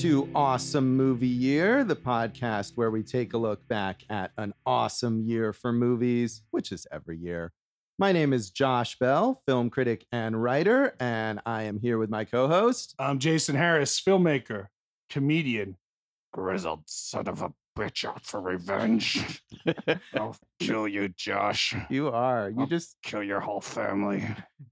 Welcome to Awesome Movie Year, the podcast where we take a look back at an awesome year for movies, which is every year. My name is Josh Bell, film critic and writer, and I am here with my co host. I'm Jason Harris, filmmaker, comedian, grizzled son of a bitch out for revenge. I'll kill you, Josh. You are. You I'll just Kill your whole family.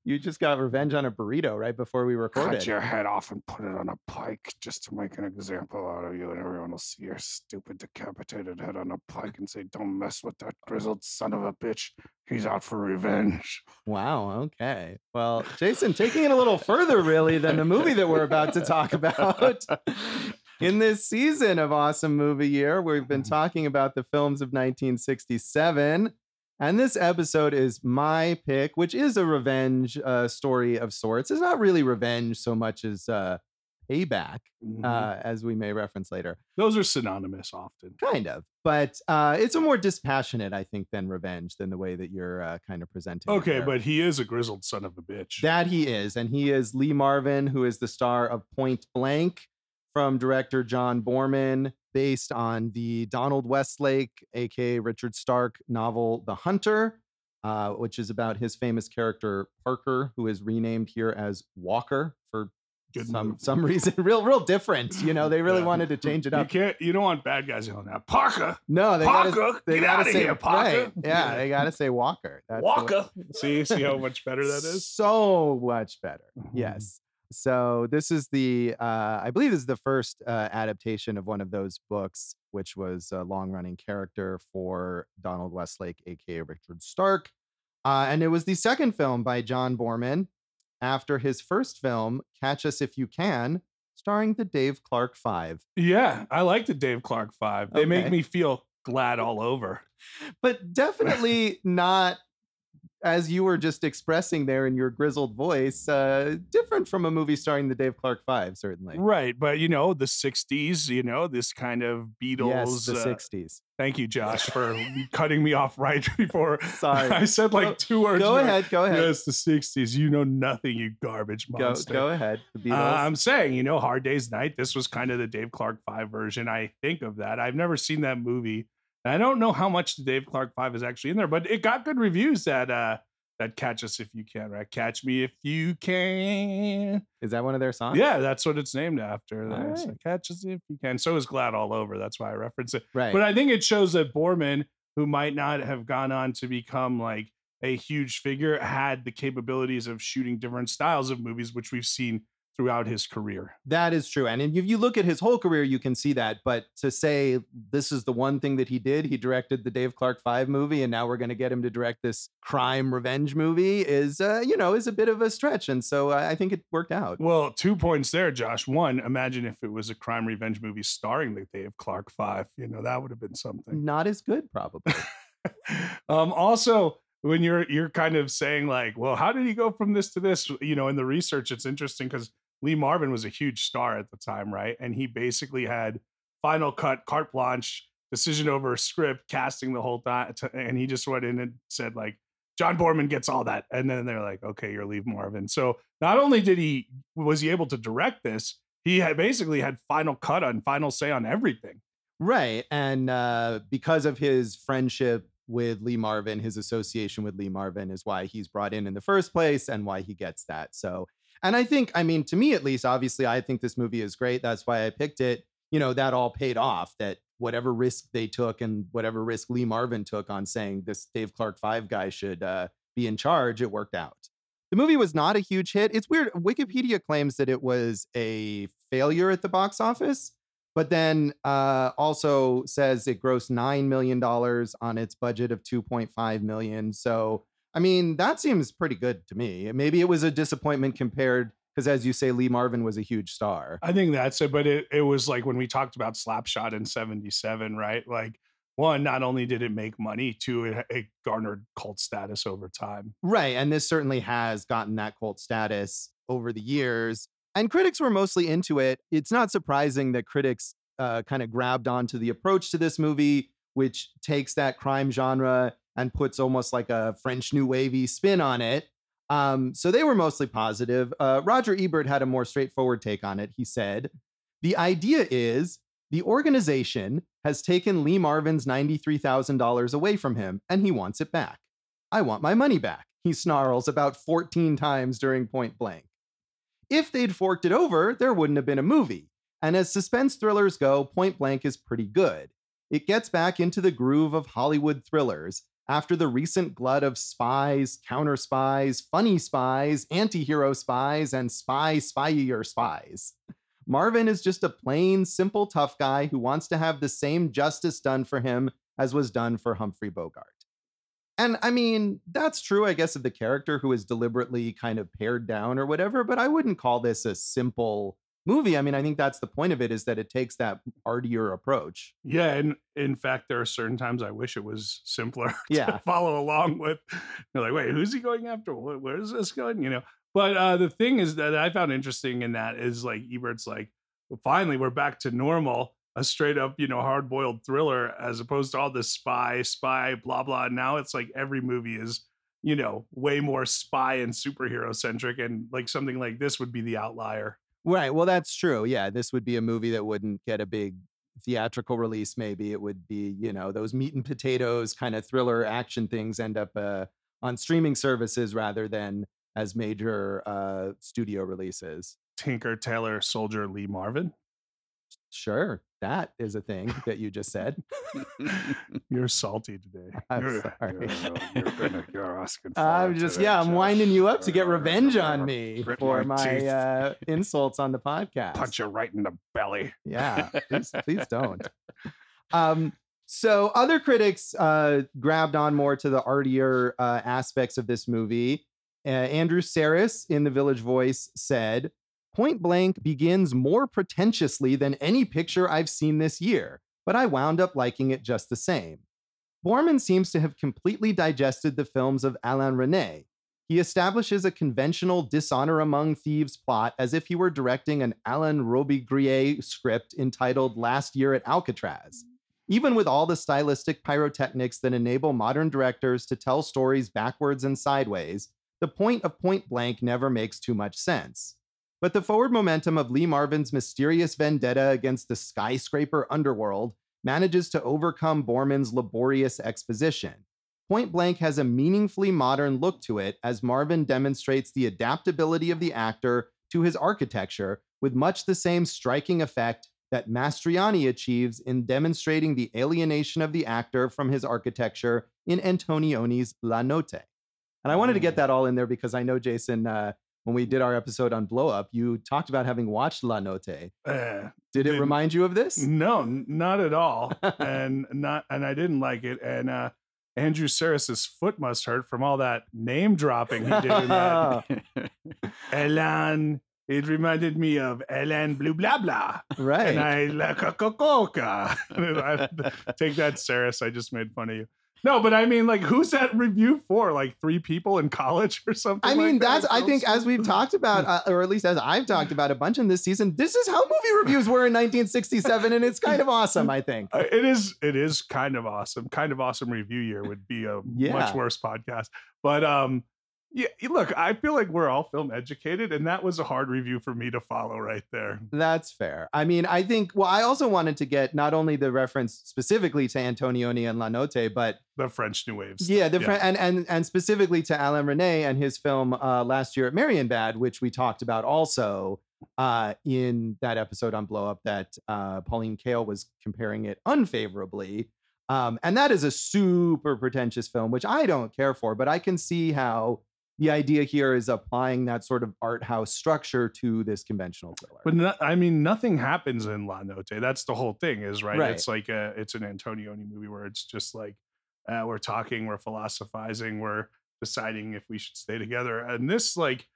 you just got revenge on a burrito right before we recorded. Cut your head off and put it on a pike just to make an example out of you, and everyone will see your stupid decapitated head on a pike and say, Don't mess with that grizzled son of a bitch. He's out for revenge. Wow. Okay. Well, Jason, taking it a little further, really, than the movie that we're about to talk about. In this season of Awesome Movie Year, we've been talking about the films of 1967. And this episode is my pick, which is a revenge uh, story of sorts. It's not really revenge so much as uh, payback, Mhm. uh, as we may reference later. Those are synonymous often. Kind of. But uh, it's a more dispassionate, I think, than revenge, than the way that you're uh, kind of presenting. Okay, but he is a grizzled son of a bitch. That he is. And he is Lee Marvin, who is the star of Point Blank from director John Boorman, based on the Donald Westlake, aka Richard Stark novel The Hunter, uh, which is about his famous character Parker, who is renamed here as Walker for Good some move. some reason. Real, real different. You know, they really Yeah. wanted to change it You up. can't. You don't want bad guys yelling out Parker. No, they Parker, gotta, they gotta say here, Parker. right. Yeah, they gotta say Walker. That's the Walker. see, see how much better that is. So much better. Mhm. Yes. So this is the, uh, I believe this is the first uh, adaptation of one of those books, which was a long-running character for Donald Westlake, aka Richard Stark, uh, and it was the second film by John Boorman after his first film, Catch Us If You Can, starring the Dave Clark Five. Yeah, I like the Dave Clark Five. They make me feel glad all over. but definitely not as you were just expressing there in your grizzled voice uh different from a movie starring the dave clark five certainly Right, but you know the '60s. You know this kind of Beatles. yes the uh, 60s thank you, Josh, for cutting me off right before Sorry. I said like Go- two words. go more. ahead go ahead Yes, the '60s. You know nothing, you garbage monster. go ahead the Uh, I'm saying, you know, Hard Day's Night. This was kind of the Dave Clark Five version. I think of that. I've never seen that movie. I don't know how much the Dave Clark Five is actually in there, but it got good reviews. That uh, that Catch Us If You Can, right? Catch Me If You Can. is that one of their songs Yeah, that's what it's named after. All So right. Catch Us If You Can. So is Glad All Over. That's why I reference it. right But I think it shows that Boorman, who might not have gone on to become like a huge figure, had the capabilities of shooting different styles of movies, which we've seen throughout his career. that is true and if you look at his whole career you can see that but to say this is the one thing that he did he directed the dave clark five movie and now we're going to get him to direct this crime revenge movie is uh, you know is a bit of a stretch and so i think it worked out Well, two points there, Josh. One, imagine if it was a crime revenge movie starring the Dave Clark Five. You know, that would have been something. not as good probably um, also, when you're you're kind of saying like, well, how did he go from this to this? You know, in the research, it's interesting because Lee Marvin was a huge star at the time, right? And he basically had final cut, carte blanche, decision over script, casting the whole time, and he just went in and said like. John Boorman gets all that, and then they're like, "Okay, you're Lee Marvin." So not only did he was he able to direct this, he had basically had final cut on, final say on everything. Right. And uh, because of his friendship with Lee Marvin, his association with Lee Marvin is why he's brought in in the first place and why he gets that. So, and I think, I mean, to me at least, obviously, I think this movie is great. That's why I picked it. You know, that all paid off, that whatever risk they took and whatever risk Lee Marvin took on saying this Dave Clark 5 guy should uh, be in charge, it worked out. The movie was not a huge hit. It's weird. Wikipedia claims that it was a failure at the box office but then uh, also says it grossed nine million dollars on its budget of two point five million. So I mean that seems pretty good to me. Maybe it was a disappointment compared because, as you say, Lee Marvin was a huge star. I think that's it. But it, it was like when we talked about Slapshot in 77, right? Like, one, not only did it make money, two, it, it garnered cult status over time. Right. And this certainly has gotten that cult status over the years. And critics were mostly into it. It's not surprising that critics uh, kind of grabbed onto the approach to this movie, which takes that crime genre and puts almost like a French New Wavy spin on it. Um, so they were mostly positive. Uh, Roger Ebert had a more straightforward take on it. He said, The idea is the organization has taken Lee Marvin's $93,000 away from him and he wants it back. I want my money back, he snarls about 14 times during point blank. If they'd forked it over, there wouldn't have been a movie. And as suspense thrillers go, Point Blank is pretty good. It gets back into the groove of Hollywood thrillers after the recent glut of spies, counter spies, funny spies, anti hero spies, and spy spyier spies. Marvin is just a plain, simple, tough guy who wants to have the same justice done for him as was done for Humphrey Bogart. And I mean, that's true, I guess, of the character who is deliberately kind of pared down or whatever, but I wouldn't call this a simple movie. I mean, I think that's the point of it is that it takes that artier approach. Yeah, and in fact, there are certain times I wish it was simpler Yeah. follow along with. You're like, wait, who's he going after? Where is this going? You know. But uh, the thing is that I found interesting in that is like Ebert's like, well, finally we're back to normal, a straight up you know hard boiled thriller as opposed to all this spy, spy, blah blah. Now it's like every movie is you know way more spy and superhero centric, and like something like this would be the outlier. Right. Well, that's true. Yeah. This would be a movie that wouldn't get a big theatrical release, maybe. It would be, you know, those meat and potatoes kind of thriller action things end up uh, on streaming services rather than as major uh, studio releases. Tinker Tailor Soldier Lee Marvin. Sure. That is a thing that you just said. You're salty today. I'm you're, sorry. You're, you're, you're asking for I'm just, today, yeah, I'm Josh. winding you up to get revenge on me for my my uh, insults on the podcast. Punch you right in the belly. Yeah, please, please don't. Um, so other critics uh, grabbed on more to the artier uh, aspects of this movie. Uh, Andrew Sarris in The Village Voice said, Point Blank begins more pretentiously than any picture I've seen this year, but I wound up liking it just the same. Boorman seems to have completely digested the films of Alain Resnais. He establishes a conventional dishonor among thieves plot as if he were directing an Alain Robbe-Grillet script entitled Last Year at Alcatraz. Even with all the stylistic pyrotechnics that enable modern directors to tell stories backwards and sideways, the point of Point Blank never makes too much sense. But the forward momentum of Lee Marvin's mysterious vendetta against the skyscraper underworld manages to overcome Boorman's laborious exposition. Point Blank has a meaningfully modern look to it as Marvin demonstrates the adaptability of the actor to his architecture with much the same striking effect that Mastroianni achieves in demonstrating the alienation of the actor from his architecture in Antonioni's La Notte. And I wanted to get that all in there because I know, Jason, uh, when we did our episode on Blow Up, you talked about having watched La Notte. Eh, Did it remind you of this? no, not at all. and not and I didn't like it. And uh Andrew Sarris's foot must hurt from all that name dropping he did in that. Elan. It reminded me of Elan Blue Blah Blah. right. And I like a coca. Take that, Sarris. I just made fun of you. No, but I mean, like, who's that review for? Like three people in college or something? I mean, like that? that's, I think, as we've talked about, uh, or at least as I've talked about a bunch in this season, this is how movie reviews were in 1967. And it's kind of awesome, I think. Uh, it is it is kind of awesome kind of awesome review year would be a Yeah. much worse podcast but um yeah look i feel like we're all film educated and that was a hard review for me to follow right there That's fair. I mean, I think, well, I also wanted to get not only the reference specifically to Antonioni and La Notte, but the french new wave stuff. yeah, the fr- and and and specifically to Alain Resnais and his film uh, last year at Marienbad, which we talked about also uh, in that episode on Blow Up that uh, Pauline Kael was comparing it unfavorably. Um, and that is a super pretentious film, which I don't care for, but I can see how the idea here is applying that sort of art house structure to this conventional thriller. but no, i mean nothing happens in la notte that's the whole thing is right, Right. it's like a it's an antonioni movie where it's just like uh, we're talking we're philosophizing we're deciding if we should stay together and this like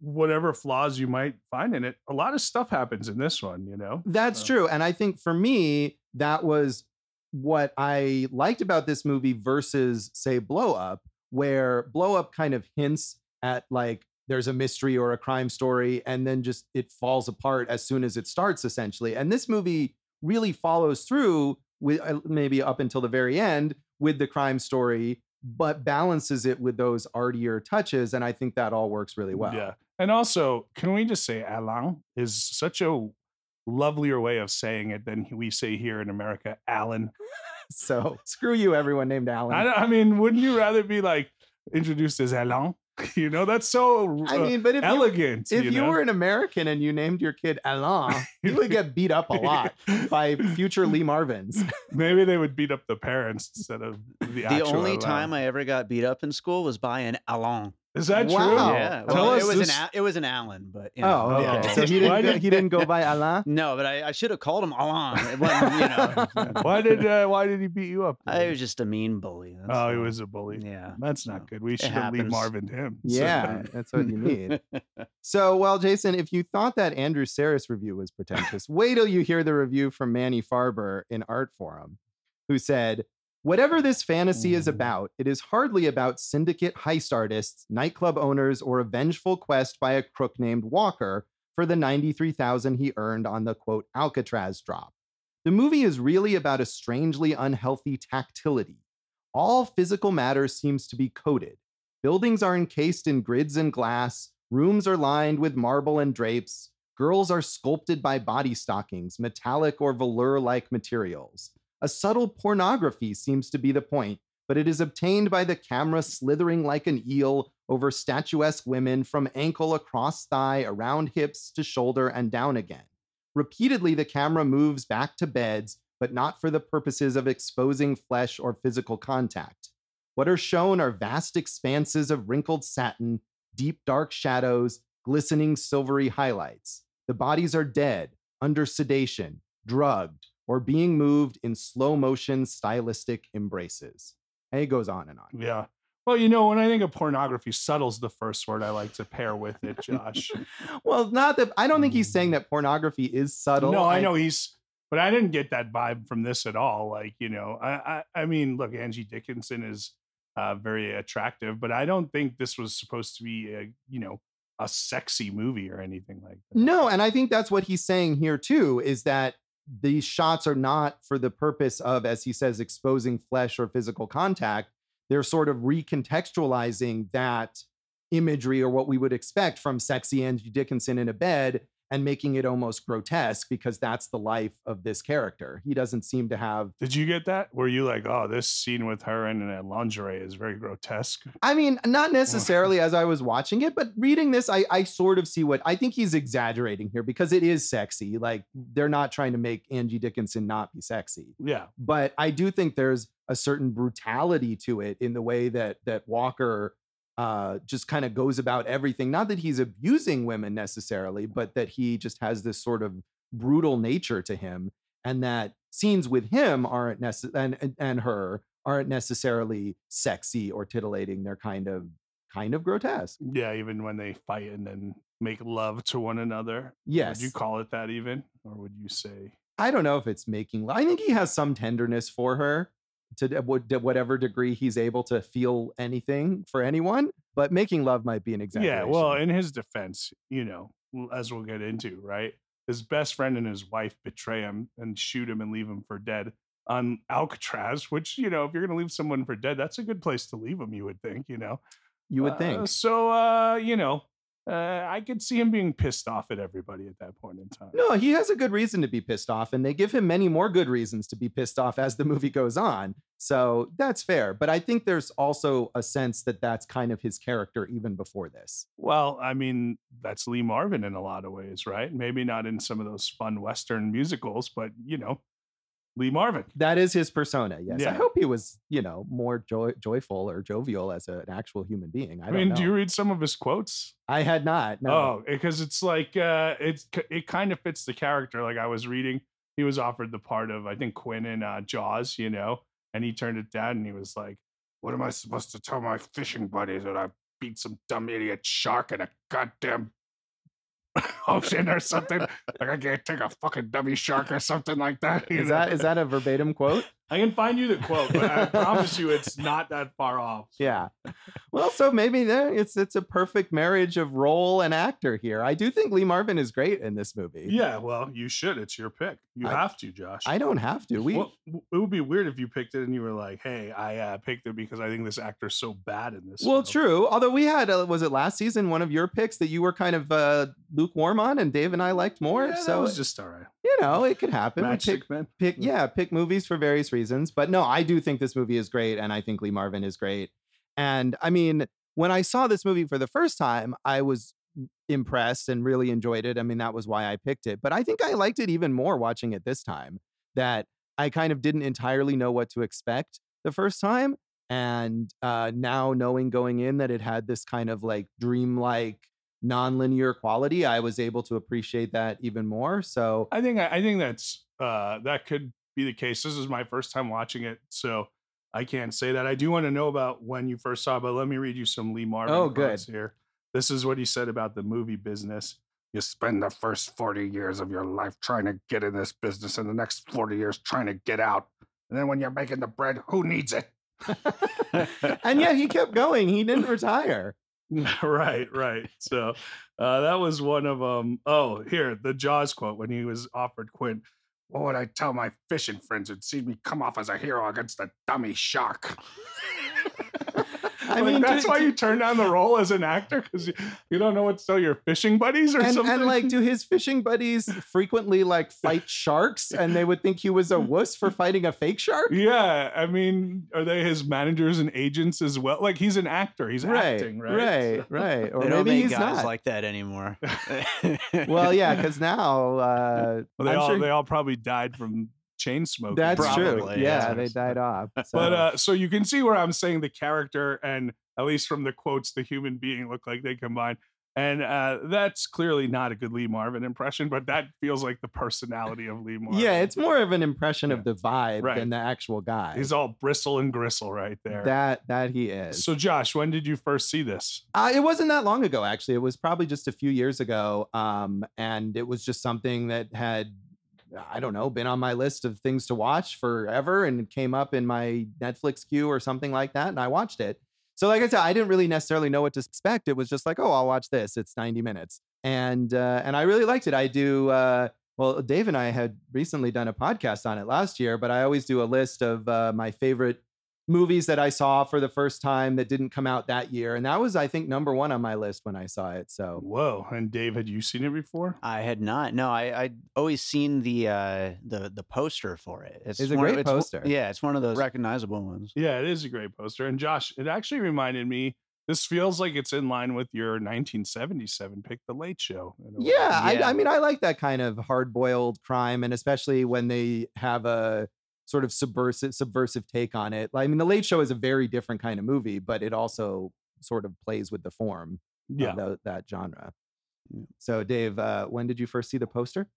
whatever flaws you might find in it a lot of stuff happens in this one you know That's Uh, true. And I think for me, that was what I liked about this movie versus, say, Blow Up, where Blow Up kind of hints at like there's a mystery or a crime story, and then just it falls apart as soon as it starts, essentially. And this movie really follows through with uh, maybe up until the very end with the crime story, but balances it with those artier touches. And I think that all works really well. Yeah. And also, can we just say Alain is such a lovelier way of saying it than we say here in America, Alan. So screw you, everyone named Alan. I, I mean, wouldn't you rather be like introduced as Alan? You know, that's so I uh, mean, but if you, elegant. if you, know? were an American and you named your kid Alain, you would get beat up a lot by future Lee Marvins. maybe they would beat up the parents instead of the The actual only Alan. time I ever got beat up in school was by an Alon. Is that true? Wow. Yeah, Tell well, us it was this- an Al- it was an Allen, but you know, Oh, okay. yeah. So he Why didn't go, did- he didn't go by Alan? no, but I, I should have called him Alan. It wasn't, you know, why did uh, why did he beat you up? I was just a mean bully. that's oh, he was a bully. Yeah, That's not so good. We should have Lee happens. Marvin him. So- Yeah, that's what you need. So, well, Jason, if you thought that Andrew Sarris review was pretentious, wait till you hear the review from Manny Farber in Artforum, who said, Whatever this fantasy is Mm. about, it is hardly about syndicate heist artists, nightclub owners, or a vengeful quest by a crook named Walker for the 93,000 he earned on the quote Alcatraz drop. The movie is really about a strangely unhealthy tactility. All physical matter seems to be coded. Buildings are encased in grids and glass, rooms are lined with marble and drapes, girls are sculpted by body stockings, metallic or velour like materials. A subtle pornography seems to be the point, but it is obtained by the camera slithering like an eel over statuesque women from ankle across thigh, around hips to shoulder, and down again. Repeatedly, the camera moves back to beds, but not for the purposes of exposing flesh or physical contact. What are shown are vast expanses of wrinkled satin, deep dark shadows, glistening silvery highlights. The bodies are dead, under sedation, drugged, or being moved in slow motion stylistic embraces. And it goes on and on. Yeah. Well, you know, when I think of pornography, subtle's the first word I like to pair with it, Josh. well, not that I don't think he's saying that pornography is subtle. no, I know he's, but I didn't get that vibe from this at all. Like, you know, I, I, I mean, look, Angie Dickinson is uh, very attractive, but I don't think this was supposed to be a, you know, a sexy movie or anything like that. No, and I think that's what he's saying here too is that these shots are not for the purpose of, as he says, exposing flesh or physical contact. They're sort of recontextualizing that imagery or what we would expect from sexy Angie Dickinson in a bed and making it almost grotesque because that's the life of this character. He doesn't seem to have Did you get that? Were you like, oh, this scene with her in a lingerie is very grotesque? I mean, not necessarily as I was watching it, but reading this, I, I sort of see what I think he's exaggerating here because it is sexy. Like they're not trying to make Angie Dickinson not be sexy. Yeah. But I do think there's a certain brutality to it in the way that that Walker uh, just kind of goes about everything. Not that he's abusing women necessarily, but that he just has this sort of brutal nature to him, and that scenes with him aren't necess- and, and and her aren't necessarily sexy or titillating. They're kind of kind of grotesque. Yeah. Even when they fight and then make love to one another. Yes, Would you call it that even? Or would you say, I don't know if it's making. I think he has some tenderness for her to d- what- to whatever degree he's able to feel anything for anyone. But making love might be an example. yeah, well, in his defense, you know, as we'll get into, right? His best friend and his wife betray him and shoot him and leave him for dead on Alcatraz, which, you know, if you're going to leave someone for dead, that's a good place to leave them, you would think, you know? you would Uh, think. so, uh, you know, uh, I could see him being pissed off at everybody at that point in time. No, he has a good reason to be pissed off, and they give him many more good reasons to be pissed off as the movie goes on. So that's fair. But I think there's also a sense that that's kind of his character even before this. Well, I mean, that's Lee Marvin in a lot of ways, right? Maybe not in some of those fun Western musicals, but, you know, Lee Marvin. That is his persona. Yes. yeah. I hope he was, you know, more joy- joyful or jovial as a- an actual human being. I, I, don't mean, know. do you read some of his quotes? I had not. No. Oh, because it's like uh it's it kind of fits the character. Like I was reading, he was offered the part of I think Quint in uh, Jaws, you know, and he turned it down and he was like, "What am I supposed to tell my fishing buddies that I beat some dumb idiot shark in a goddamn Oh, ocean or something? like I can't take a fucking dummy shark or something like that." Is know? that is that a verbatim quote? I can find you the quote, but I promise you, it's not that far off. Yeah. Well, so maybe there it's it's a perfect marriage of role and actor here. I do think Lee Marvin is great in this movie. Yeah, well, you should. It's your pick. You I- have to, Josh. I don't have to. We Well, it would be weird if you picked it and you were like, "Hey, I uh, picked it because I think this actor's so bad in this." well, film." true. Although we had, uh, was it last season, one of your picks that you were kind of uh, lukewarm on, and Dave and I liked more. Yeah, so was just all right. you know, it could happen. We pick, Man. pick, yeah, pick movies for various reasons. But no, I do think this movie is great, and I think Lee Marvin is great. And I mean, when I saw this movie for the first time, I was impressed and really enjoyed it. I mean, that was why I picked it. But I think I liked it even more watching it this time. That I kind of didn't entirely know what to expect the first time. And uh, now knowing going in that it had this kind of like dreamlike, nonlinear quality, I was able to appreciate that even more. So I think I think that's uh, that could be the case. This is my first time watching it, so I can't say that. I do want to know about when you first saw, but let me read you some Lee Marvin Oh, quotes here. This is what he said about the movie business. You spend the first 40 years of your life trying to get in this business and the next 40 years trying to get out. And then when you're making the bread, who needs it? and yet he kept going. He didn't retire. right, right. So uh, that was one of them. Oh, here the Jaws quote when he was offered Quint. What would I tell my fishing friends who'd see me come off as a hero against a dummy shark? I Like, mean, that's do- why do- you turn down the role as an actor because you, you don't know what to tell your fishing buddies or and, something. and like, do his fishing buddies frequently like fight sharks, and they would think he was a wuss for fighting a fake shark? Yeah, I mean, are they his managers and agents as well? Like he's an actor, he's right, acting, right? right, So- right. Or they don't maybe make he's guys not. like that anymore. well, yeah, because now uh, Well, they I'm all sure- they all probably died from chain smoking. that's true. Probably, Yeah, yeah. they died off. So. But uh, so you can see where I'm saying the character and at least from the quotes, the human being look like they combine. And uh, that's clearly not a good Lee Marvin impression, but that feels like the personality of Lee Marvin. yeah, it's more of an impression Yeah. of the vibe Right. than the actual guy. he's all bristle and gristle right there. that that he is. so, Josh, when did you first see this? Uh, it wasn't that long ago, actually. It was probably just a few years ago. Um, and it was just something that had, I don't know, been on my list of things to watch forever and it came up in my Netflix queue or something like that. And I watched it. So, like I said, I didn't really necessarily know what to expect. It was just like, oh, I'll watch this. It's 90 minutes. And uh, and I really liked it. I do uh, well, Dave and I had recently done a podcast on it last year, but I always do a list of uh, my favorite movies that I saw for the first time that didn't come out that year. And that was, I think, number one on my list when I saw it. So Whoa. And Dave, had you seen it before? I had not. No, I I'd always seen the uh the the poster for it. It's a one of- great one- poster. yeah, it's one of those recognizable ones. Yeah, it is a great poster. And Josh, it actually reminded me. This feels like it's in line with your 1977 pick, The Late Show. in a way. yeah, I, Yeah. I mean, I like that kind of hard boiled crime. And especially when they have a sort of subversive, subversive take on it. I mean, The Late Show is a very different kind of movie, but it also sort of plays with the form yeah. of tho- that genre. Yeah. So, Dave, uh, when did you first see the poster?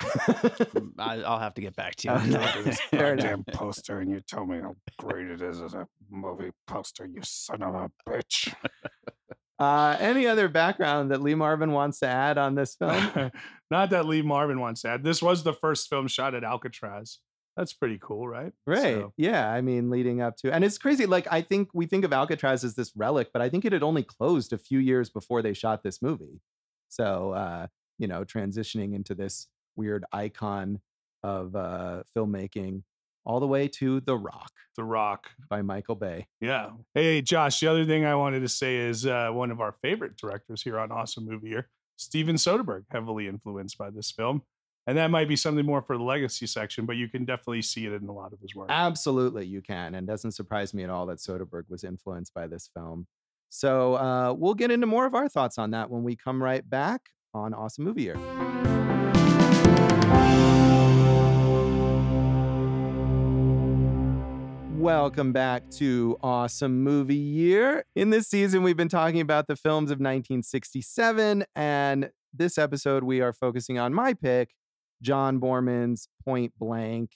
Mm, I, I'll have to get back to you. Okay. enough. Goddamn poster, and you tell me how great it is as a movie poster, you son of a bitch. Uh, any other background that Lee Marvin wants to add on this film? Not that Lee Marvin wants to add. This was the first film shot at Alcatraz. That's pretty cool, right? Right. So- Yeah. I mean, leading up to, and it's crazy. Like, I think we think of Alcatraz as this relic, but I think it had only closed a few years before they shot this movie. So, uh, you know, transitioning into this weird icon of uh, filmmaking all the way to The Rock The Rock. by Michael Bay. Yeah. Hey, Josh, the other thing I wanted to say is uh, one of our favorite directors here on Awesome Movie Year, Steven Soderbergh, heavily influenced by this film. And that might be something more for the legacy section, but you can definitely see it in a lot of his work. Absolutely, you can. And doesn't surprise me at all that Soderbergh was influenced by this film. So uh, we'll get into more of our thoughts on that when we come right back on Awesome Movie Year. Welcome back to Awesome Movie Year. In this season, we've been talking about the films of 1967, and this episode, we are focusing on my pick, John Boorman's Point Blank.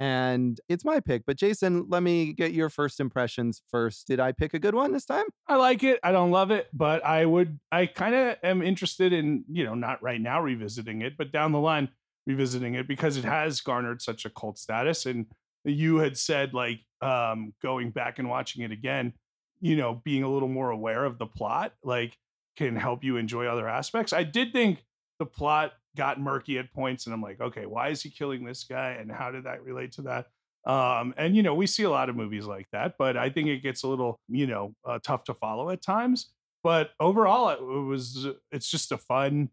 And it's my pick. But Jason, let me get your first impressions first. Did I pick a good one this time? I like it. I don't love it, but I would, I kind of am interested in, you know, not right now revisiting it, but down the line revisiting it because it has garnered such a cult status. And you had said, like, um, going back and watching it again, you know, being a little more aware of the plot, like, can help you enjoy other aspects. I did think the plot got murky at points, and I'm like, okay, why is he killing this guy, and how did that relate to that? Um, and you know, we see a lot of movies like that, but I think it gets a little, you know, uh, tough to follow at times. But overall, it, it was, it's just a fun,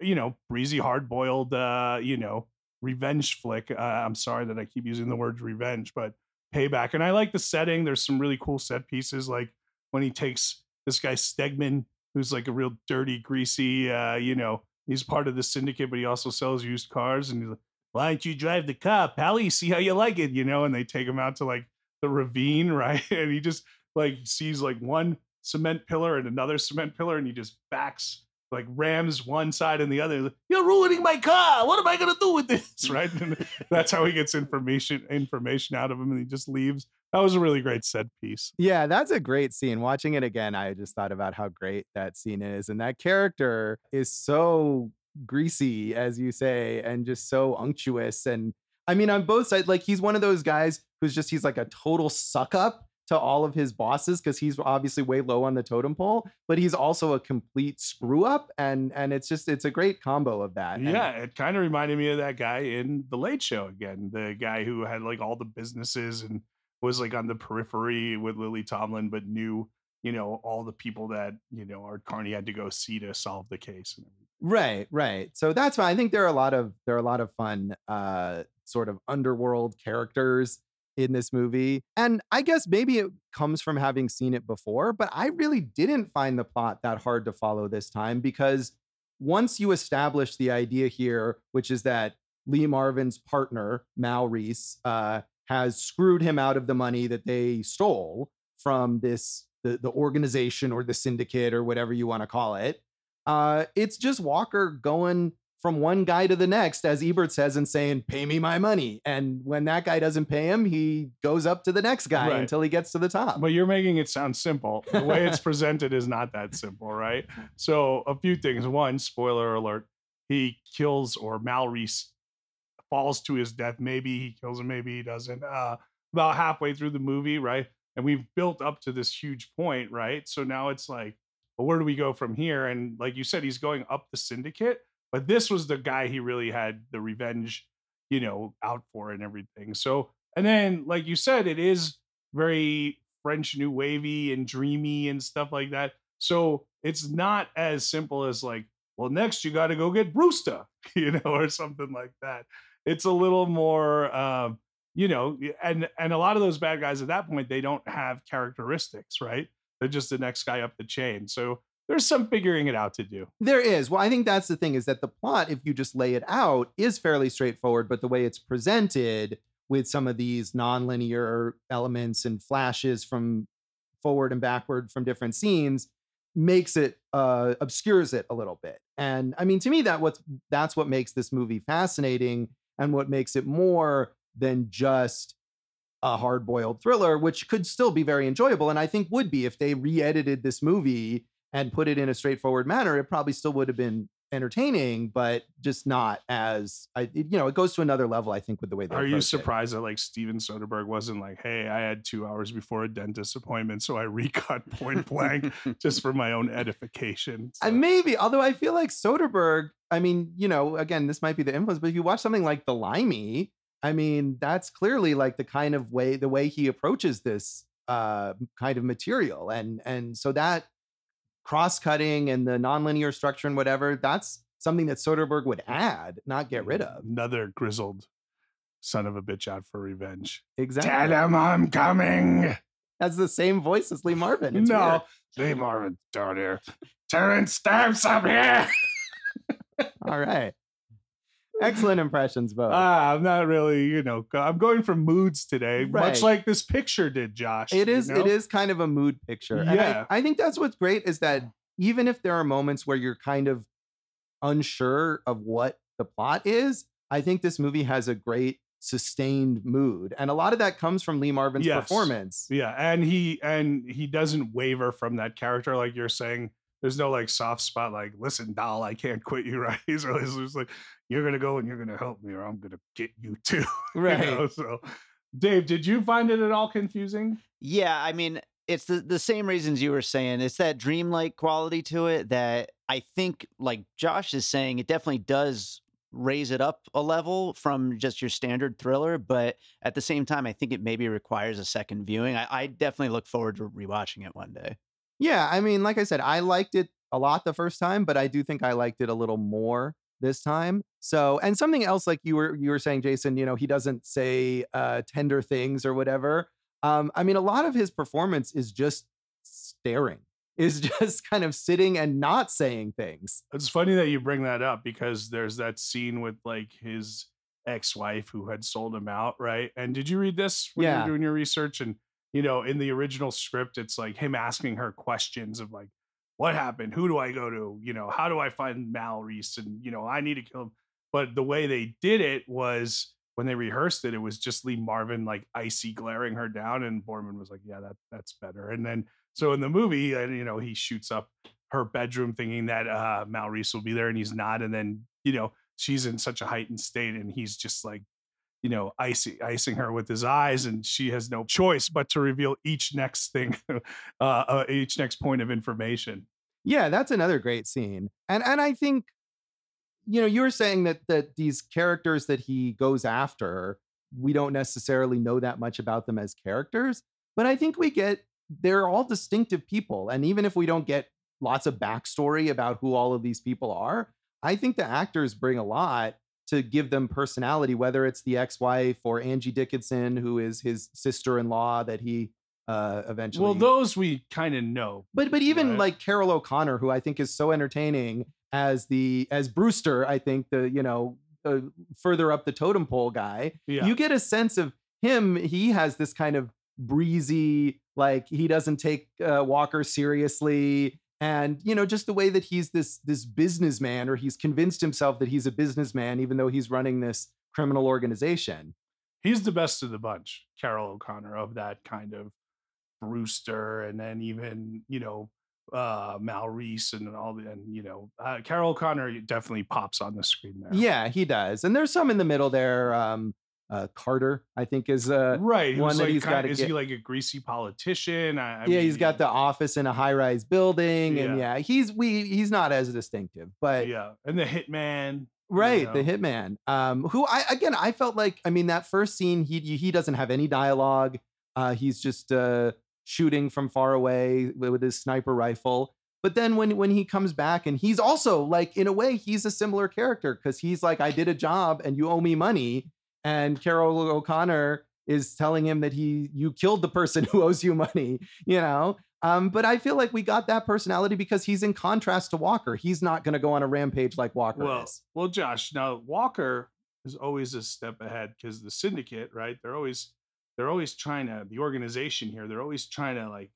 you know, breezy, hard boiled, uh, you know, revenge flick. Uh, I'm sorry that I keep using the word revenge, but payback. And I like the setting. There's some really cool set pieces, like when he takes this guy Stegman, who's like a real dirty, greasy, uh, you know, he's part of the syndicate, but he also sells used cars. And he's like, why don't you drive the car, Pally? See how you like it, you know? And they take him out to like the ravine, right? And he just like sees like one cement pillar and another cement pillar, and he just backs like rams one side and the other. You're ruining my car. What am I gonna do with this? Right? And that's how he gets information information out of him, and he just leaves. That was a really great set piece. Yeah, that's a great scene. Watching it again, I just thought about how great that scene is. And that character is so greasy, as you say, and just so unctuous. And I mean, on both sides, like he's one of those guys who's just, he's like a total suck up to all of his bosses because he's obviously way low on the totem pole, but he's also a complete screw up. And and it's just it's a great combo of that. And Yeah, it kind of reminded me of that guy in The Late Show again, the guy who had like all the businesses and was like on the periphery with Lily Tomlin, but knew, you know, all the people that, you know, Art Carney had to go see to solve the case. Right, right. So that's why I think there are a lot of there are a lot of fun uh sort of underworld characters in this movie. And I guess maybe it comes from having seen it before, but I really didn't find the plot that hard to follow this time because once you establish the idea here, which is that Lee Marvin's partner, Mal Reese, uh, has screwed him out of the money that they stole from this the, the organization or the syndicate or whatever you want to call it uh, it's just Walker going from one guy to the next, as Ebert says, and saying, "Pay me my money." And when that guy doesn't pay him, he goes up to the next guy Right. until he gets to the top. But you're making it sound simple. The way it's presented is not that simple, right? So a few things. One, spoiler alert, he kills or Mal Reese falls to his death. Maybe he kills him, maybe he doesn't. Uh, about halfway through the movie, right? And we've built up to this huge point, right? So now it's like, well, where do we go from here? And like you said, he's going up the syndicate, but this was the guy he really had the revenge, you know, out for and everything. So, and then, like you said, it is very French New Wavy and dreamy and stuff like that. So it's not as simple as like, well, next you got to go get Brewster, you know, or something like that. It's a little more, um, you know, and and a lot of those bad guys at that point they don't have characteristics, right? They're just the next guy up the chain. So there's some figuring it out to do. There is. Well, I think that's the thing is that the plot, if you just lay it out, is fairly straightforward, but the way it's presented with some of these nonlinear elements and flashes from forward and backward from different scenes makes it uh obscures it a little bit. And I mean to me that what's that's what makes this movie fascinating and what makes it more than just a hard-boiled thriller which could still be very enjoyable and I think would be if they re-edited this movie and put it in a straightforward manner, it probably still would have been entertaining, but just not as I, you know, it goes to another level. I think with the way they Are you approach it. surprised that like Steven Soderbergh wasn't like, hey, I had two hours before a dentist appointment, so I recut point blank just for my own edification? So- And maybe, although I feel like Soderbergh, I mean, you know, again, this might be the influence, but if you watch something like The Limey, I mean, that's clearly like the kind of way the way he approaches this uh kind of material. And and so that cross-cutting and the nonlinear structure and whatever, that's something that Soderbergh would add, not get rid of. Another grizzled son of a bitch out for revenge. Exactly. Tell him I'm coming. Has the same voice as Lee Marvin. It's no, Lee Marvin down here. Terence Stamps up here. All right. Excellent impressions, both. ah, I'm not really, you know, I'm going for moods today, Right. much like this picture did, Josh. It is, you know? it is kind of a mood picture. Yeah. I, I think that's what's great is that even if there are moments where you're kind of unsure of what the plot is, I think this movie has a great sustained mood. And a lot of that comes from Lee Marvin's Yes. performance. Yeah, and he and he doesn't waver from that character like you're saying. There's no like soft spot like, listen, doll, I can't quit you, right? He's just like, you're gonna go and you're gonna help me, or I'm gonna get you too. you Right. know? So, Dave, did you find it at all confusing? Yeah, I mean, it's the, the same reasons you were saying. It's that dreamlike quality to it that I think, like Josh is saying, it definitely does raise it up a level from just your standard thriller. But at the same time, I think it maybe requires a second viewing. I, I definitely look forward to rewatching it one day. Yeah, I mean, like I said, I liked it a lot the first time, but I do think I liked it a little more this time. So, and something else like you were you were saying, Jason, you know, he doesn't say uh tender things or whatever. Um, I mean, a lot of his performance is just staring, is just kind of sitting and not saying things. It's funny that you bring that up because there's that scene with like his ex-wife who had sold him out, right? And did you read this when you Yeah. were doing your research? And you know, in the original script, it's like him asking her questions of like, what happened? Who do I go to? You know, how do I find Mal Reese? And you know, I need to kill him. But the way they did it was when they rehearsed it, it was just Lee Marvin like icy glaring her down, and Boorman was like, "Yeah, that that's better." And then so in the movie, you know, he shoots up her bedroom thinking that uh Mal Reese will be there, and he's not. And then you know, she's in such a heightened state, and he's just like, you know, icing icing her with his eyes, and she has no choice but to reveal each next thing, uh, uh each next point of information. Yeah, that's another great scene. And and I think you know, you were saying that that these characters that he goes after, we don't necessarily know that much about them as characters, but I think we get they're all distinctive people. And even if we don't get lots of backstory about who all of these people are, I think the actors bring a lot to give them personality, whether it's the ex-wife or Angie Dickinson, who is his sister-in-law that he uh eventually Well, those we kind of know. but but even Right. like Carroll O'Connor, who I think is so entertaining as the as Brewster, I think the you know uh, further up the totem pole guy, Yeah. you get a sense of him. He has this kind of breezy, like he doesn't take uh, Walker seriously, and you know just the way that he's this this businessman, or he's convinced himself that he's a businessman, even though he's running this criminal organization. he's the best of the bunch, Carroll O'Connor, of that kind of Brewster, and then even you know uh Mal Reese and all the and you know uh, Carroll O'Connor definitely pops on the screen there. Yeah, he does, and there's some in the middle there. Um, uh, Carter, I think, is uh, right. one that like, he's gotta is get- he like a greasy politician? I, I yeah, he's got the office in a high-rise building, and Yeah. yeah, he's we he's not as distinctive, but yeah, and the hitman. right, the know. hitman, um, who I again I felt like I mean that first scene he he doesn't have any dialogue, uh, he's just uh shooting from far away with, with his sniper rifle. But then when when he comes back and he's also like in a way he's a similar character because he's like I did a job and you owe me money, and Carroll O'Connor is telling him that he you killed the person who owes you money, you know. Um, but I feel like we got that personality because he's in contrast to Walker. He's not going to go on a rampage like Walker Well, is. well, Josh. Now Walker is always a step ahead because the syndicate, right? They're always they're always trying to the organization here. They're always trying to like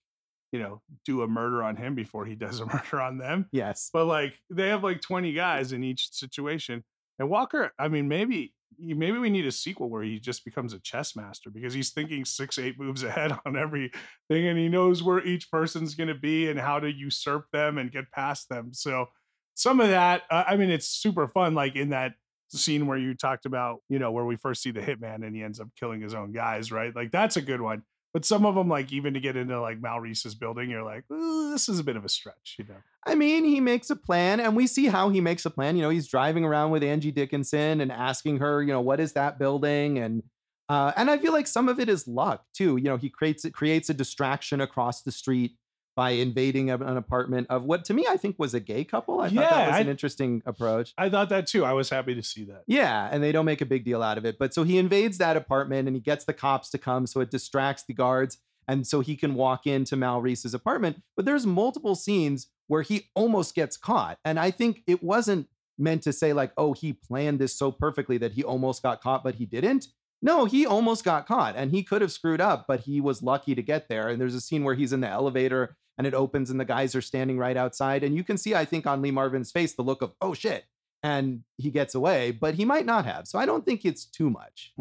you know do a murder on him before he does a murder on them. Yes. But like they have like twenty guys in each situation. And Walker, I mean, maybe maybe we need a sequel where he just becomes a chess master because he's thinking six, eight moves ahead on everything, and he knows where each person's going to be and how to usurp them and get past them. So some of that, uh, I mean, it's super fun. Like in that scene where you talked about, you know, where we first see the hitman and he ends up killing his own guys, right? Like that's a good one. But some of them, like even to get into like Mal Reese's building, you're like, this is a bit of a stretch, you know. I mean, he makes a plan, and we see how he makes a plan. You know, he's driving around with Angie Dickinson and asking her, you know, what is that building? And uh, and I feel like some of it is luck too. You know, he creates it creates a distraction across the street by invading an apartment of what to me I think was a gay couple. I thought that was I- an interesting approach. I thought that too. I was happy to see that. Yeah, and they don't make a big deal out of it. But so he invades that apartment and he gets the cops to come, so it distracts the guards, and so he can walk into Mal Reese's apartment. But there's multiple scenes where he almost gets caught, and I think it wasn't meant to say like, oh, he planned this so perfectly that he almost got caught, but he didn't. No, he almost got caught, and he could have screwed up, but he was lucky to get there. And there's a scene where he's in the elevator and it opens, and the guys are standing right outside, and you can see, I think, on Lee Marvin's face the look of, oh shit and he gets away, but he might not have. So I don't think it's too much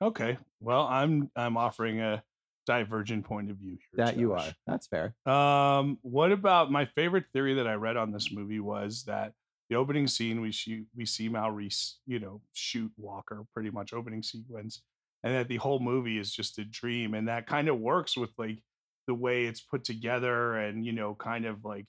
Okay. Well, I'm I'm offering a divergent point of view here. that you are. That's fair. Um, what about my favorite theory that I read on this movie was that the opening scene we shoot we see Mal Reese, you know, shoot Walker pretty much opening sequence, and that the whole movie is just a dream, and that kind of works with like the way it's put together, and you know, kind of like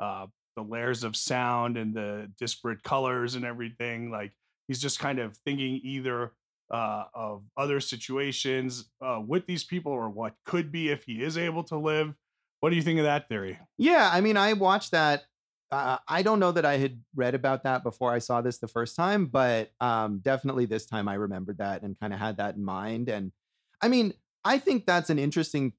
uh the layers of sound and the disparate colors and everything. Like he's just kind of thinking either uh, of other situations uh, with these people or what could be if he is able to live. What do you think of that theory? Yeah, I mean, I watched that uh, I don't know that I had read about that before I saw this the first time, but um, definitely this time I remembered that and kind of had that in mind. And I mean, I think that's an interesting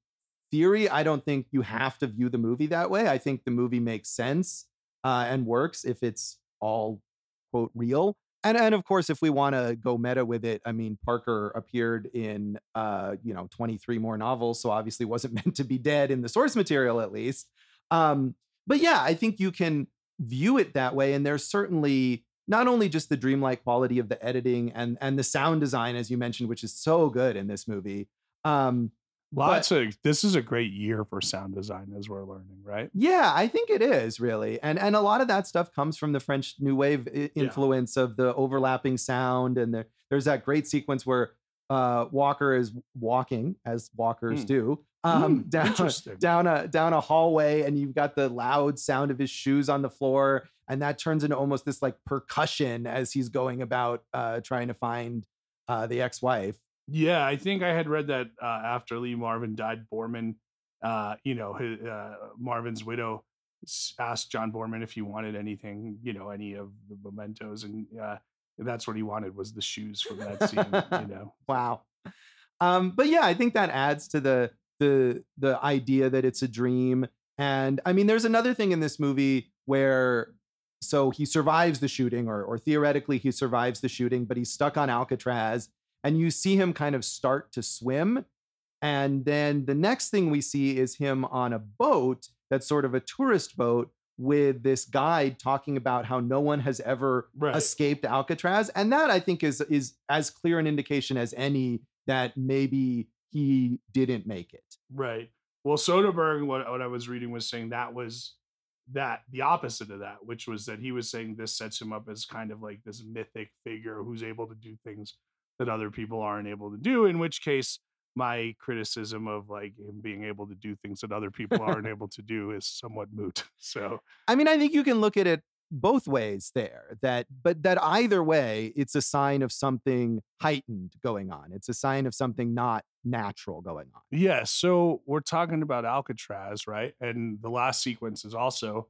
theory. I don't think you have to view the movie that way. I think the movie makes sense uh, and works if it's all quote real. And and of course, if we want to go meta with it, I mean, Parker appeared in uh, you know 23 more novels, so obviously wasn't meant to be dead in the source material at least. Um, but yeah, I think you can view it that way. And there's certainly not only just the dreamlike quality of the editing and and the sound design, as you mentioned, which is so good in this movie. Um, Lots of this is a great year for sound design as we're learning, right? Yeah, I think it is really, and and a lot of that stuff comes from the French New Wave I- influence yeah. of the overlapping sound, and the, there's that great sequence where uh, Walker is walking as walkers mm. do um, mm, down down a down a hallway, and you've got the loud sound of his shoes on the floor, and that turns into almost this like percussion as he's going about uh, trying to find uh, the ex-wife. Yeah, I think I had read that uh, after Lee Marvin died, Boorman, uh, you know, his, uh, Marvin's widow asked John Boorman if he wanted anything, you know, any of the mementos, and uh, that's what he wanted was the shoes from that scene. you know, wow. Um, but yeah, I think that adds to the the the idea that it's a dream. And I mean, there's another thing in this movie where so he survives the shooting, or or theoretically he survives the shooting, but he's stuck on Alcatraz and you see him kind of start to swim. And then the next thing we see is him on a boat that's sort of a tourist boat with this guide talking about how no one has ever right. escaped Alcatraz. And that I think is is as clear an indication as any that maybe he didn't make it. Right. Well, Soderbergh, what, what I was reading was saying that was that the opposite of that, which was that he was saying this sets him up as kind of like this mythic figure who's able to do things that other people aren't able to do in which case my criticism of like him being able to do things that other people aren't able to do is somewhat moot so i mean i think you can look at it both ways there that but that either way it's a sign of something heightened going on. It's a sign of something not natural going on. Yes yeah, so we're talking about alcatraz right? And the last sequence is also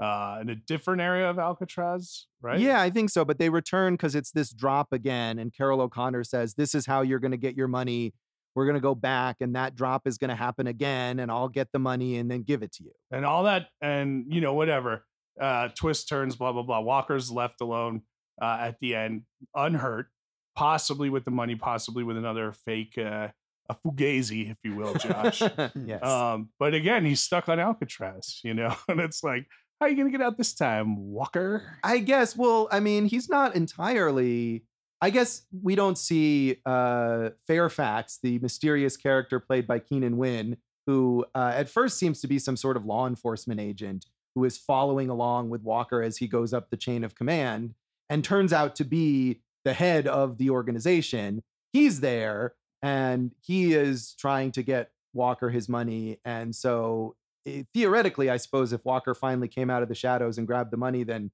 uh, in a different area of Alcatraz, right? Yeah, I think so. But they return because it's this drop again. And Carroll O'Connor says, This is how you're going to get your money. We're going to go back, and that drop is going to happen again. And I'll get the money and then give it to you. And all that, and, you know, whatever. Uh, twist turns, blah, blah, blah. Walker's left alone uh, at the end, unhurt, possibly with the money, possibly with another fake. Uh, a fugazi, if you will, Josh. yes. Um, but again, he's stuck on Alcatraz, you know, and it's like, how are you going to get out this time, Walker? I guess. Well, I mean, he's not entirely. I guess we don't see uh, Fairfax, the mysterious character played by Keenan Wynn, who uh, at first seems to be some sort of law enforcement agent who is following along with Walker as he goes up the chain of command and turns out to be the head of the organization. He's there and he is trying to get Walker his money. And so Eh, theoretically, I suppose if Walker finally came out of the shadows and grabbed the money, then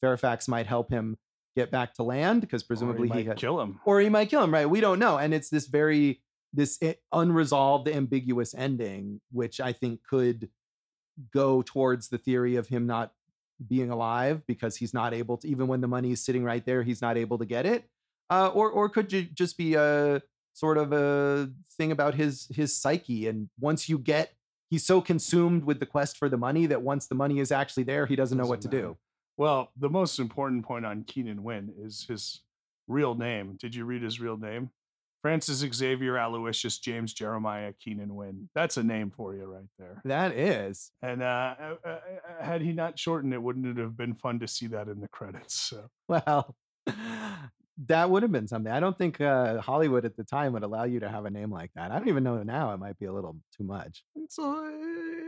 Fairfax might help him get back to land because presumably he, he had, kill him, or he might kill him. Right? We don't know, and it's this very this eh, unresolved, ambiguous ending, which I think could go towards the theory of him not being alive because he's not able to, even when the money is sitting right there, he's not able to get it, uh, or or could you just be a sort of a thing about his his psyche and once you get he's so consumed with the quest for the money that once the money is actually there, he doesn't, doesn't know what matter. to do. Well, the most important point on Keenan Wynn is his real name. Did you read his real name? Francis Xavier Aloysius James Jeremiah Keenan Wynn. That's a name for you right there. That is. And uh, uh, uh, uh had he not shortened it, wouldn't it have been fun to see that in the credits? So. Well, that would have been something. I don't think uh, Hollywood at the time would allow you to have a name like that. I don't even know now. It might be a little too much. It's a,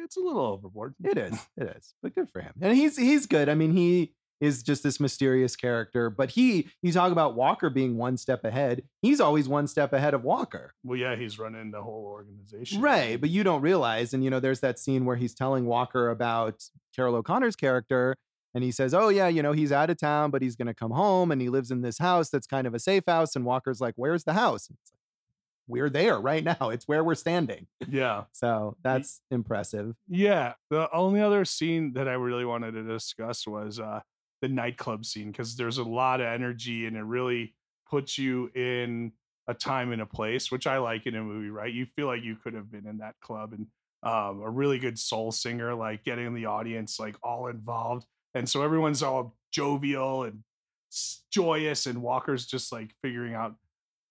it's a little overboard. It is. It is. But good for him. And he's he's good. I mean, he is just this mysterious character. But he, you talk about Walker being one step ahead. He's always one step ahead of Walker. Well, yeah, he's running the whole organization. Right. But you don't realize. And, you know, there's that scene where he's telling Walker about Carroll O'Connor's character and he says, "Oh yeah, you know, he's out of town, but he's going to come home and he lives in this house that's kind of a safe house." And Walker's like, "Where's the house?" Like, we're there right now. It's where we're standing. Yeah. So that's impressive. Yeah. The only other scene that I really wanted to discuss was uh the nightclub scene because there's a lot of energy and it really puts you in a time and a place, which I like in a movie, right? You feel like you could have been in that club and um, a really good soul singer, like getting the audience like all involved. And so everyone's all jovial and joyous, and Walker's just like figuring out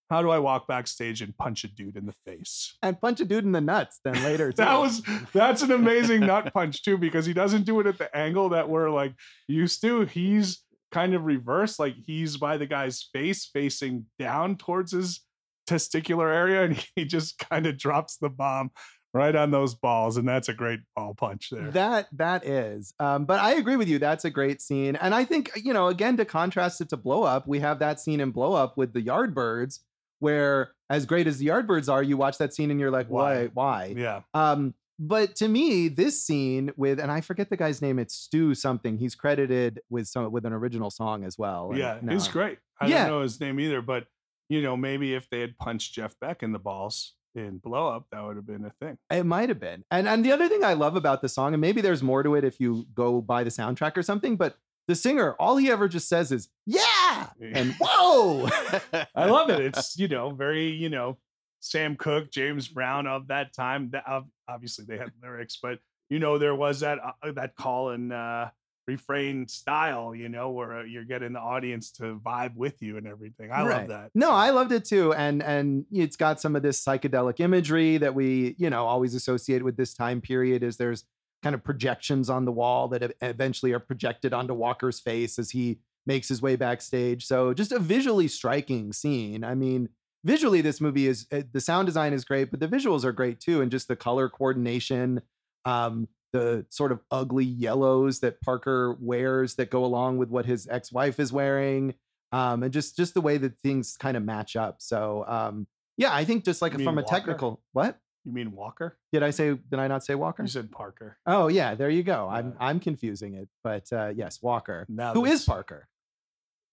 how do I walk backstage and punch a dude in the face. And punch a dude in the nuts then later. That was that's an amazing nut punch too because he doesn't do it at the angle that we're like used to. He's kind of reversed, like he's by the guy's face, facing down towards his testicular area, and he just kind of drops the bomb right on those balls, and that's a great ball punch there. That that is. Um, but I agree with you. That's a great scene. And I think, you know, again, to contrast it to blow up, we have that scene in blow up with the Yardbirds, where as great as the Yardbirds are, you watch that scene and you're like, why? Why? yeah, Um, but to me, this scene with, and I forget the guy's name, it's Stu something. He's credited with some with an original song as well. yeah, no. it's great. I Yeah. don't know his name either, but you know, maybe if they had punched Jeff Beck in the balls in blow up, that would have been a thing. It might have been. And and the other thing I love about the song, and maybe there's more to it if you go buy the soundtrack or something, but the singer, all he ever just says is, yeah, and whoa. I love it. It's you know very you know Sam Cooke, James Brown of that time. That ob- obviously they had lyrics, but you know there was that uh, that call and uh, refrain style. You know where uh, you're getting the audience to vibe with you and everything. I love that. No, I loved it too. And and it's got some of this psychedelic imagery that we, you know, always associate with this time period is there's kind of projections on the wall that eventually are projected onto Walker's face as he makes his way backstage. So just a visually striking scene. I mean, visually this movie is uh, the sound design is great, but the visuals are great too and just the color coordination um the sort of ugly yellows that Parker wears that go along with what his ex-wife is wearing um, and just just the way that things kind of match up. So um, yeah, I think just like You from a Walker? technical what You mean Walker? did I say? Did I not say Walker? You said Parker. Oh yeah, there you go. I'm I'm confusing it, but uh, yes, Walker. Now Who is Parker?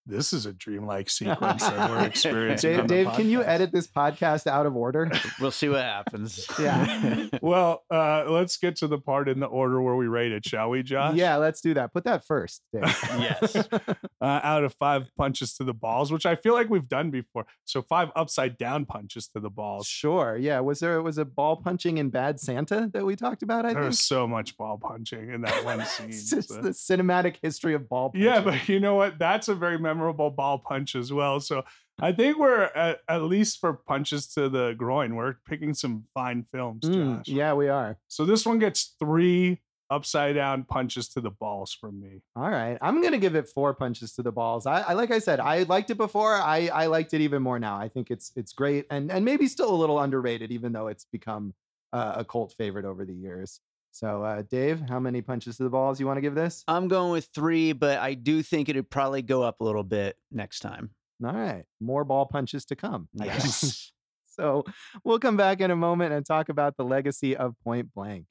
This is a dreamlike sequence that we're experiencing. Dave, on the Dave can you edit this podcast out of order? we'll see what happens. Yeah. Well, uh, let's get to the part in the order where we rate it, shall we, Josh? yeah, let's do that. Put that first. Dave. Yes. uh, out of five punches to the balls, which I feel like we've done before. So five upside down punches to the balls. Sure. Yeah. Was there was a ball punching in Bad Santa that we talked about? I think. There's so much ball punching in that one scene. it's just so- the cinematic history of ball. Punching. Yeah, but you know what? That's a very memorable ball punch as well. So I think we're at, at least for punches to the groin, we're picking some fine films, Mm, Josh. yeah, we are. So this one gets three upside down punches to the balls from me. All right, I'm gonna give it four punches to the balls. I, I like I said, I liked it before. I I liked it even more now. I think it's it's great and and maybe still a little underrated, even though it's become uh, a cult favorite over the years. So, uh, Dave, how many punches to the balls you want to give this? I'm going with three, but I do think it'd probably go up a little bit next time. All right, more ball punches to come. Yes. So we'll come back in a moment and talk about the legacy of Point Blank.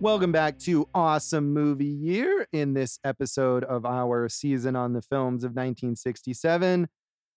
Welcome back to Awesome Movie Year in this episode of our season on the films of 1967.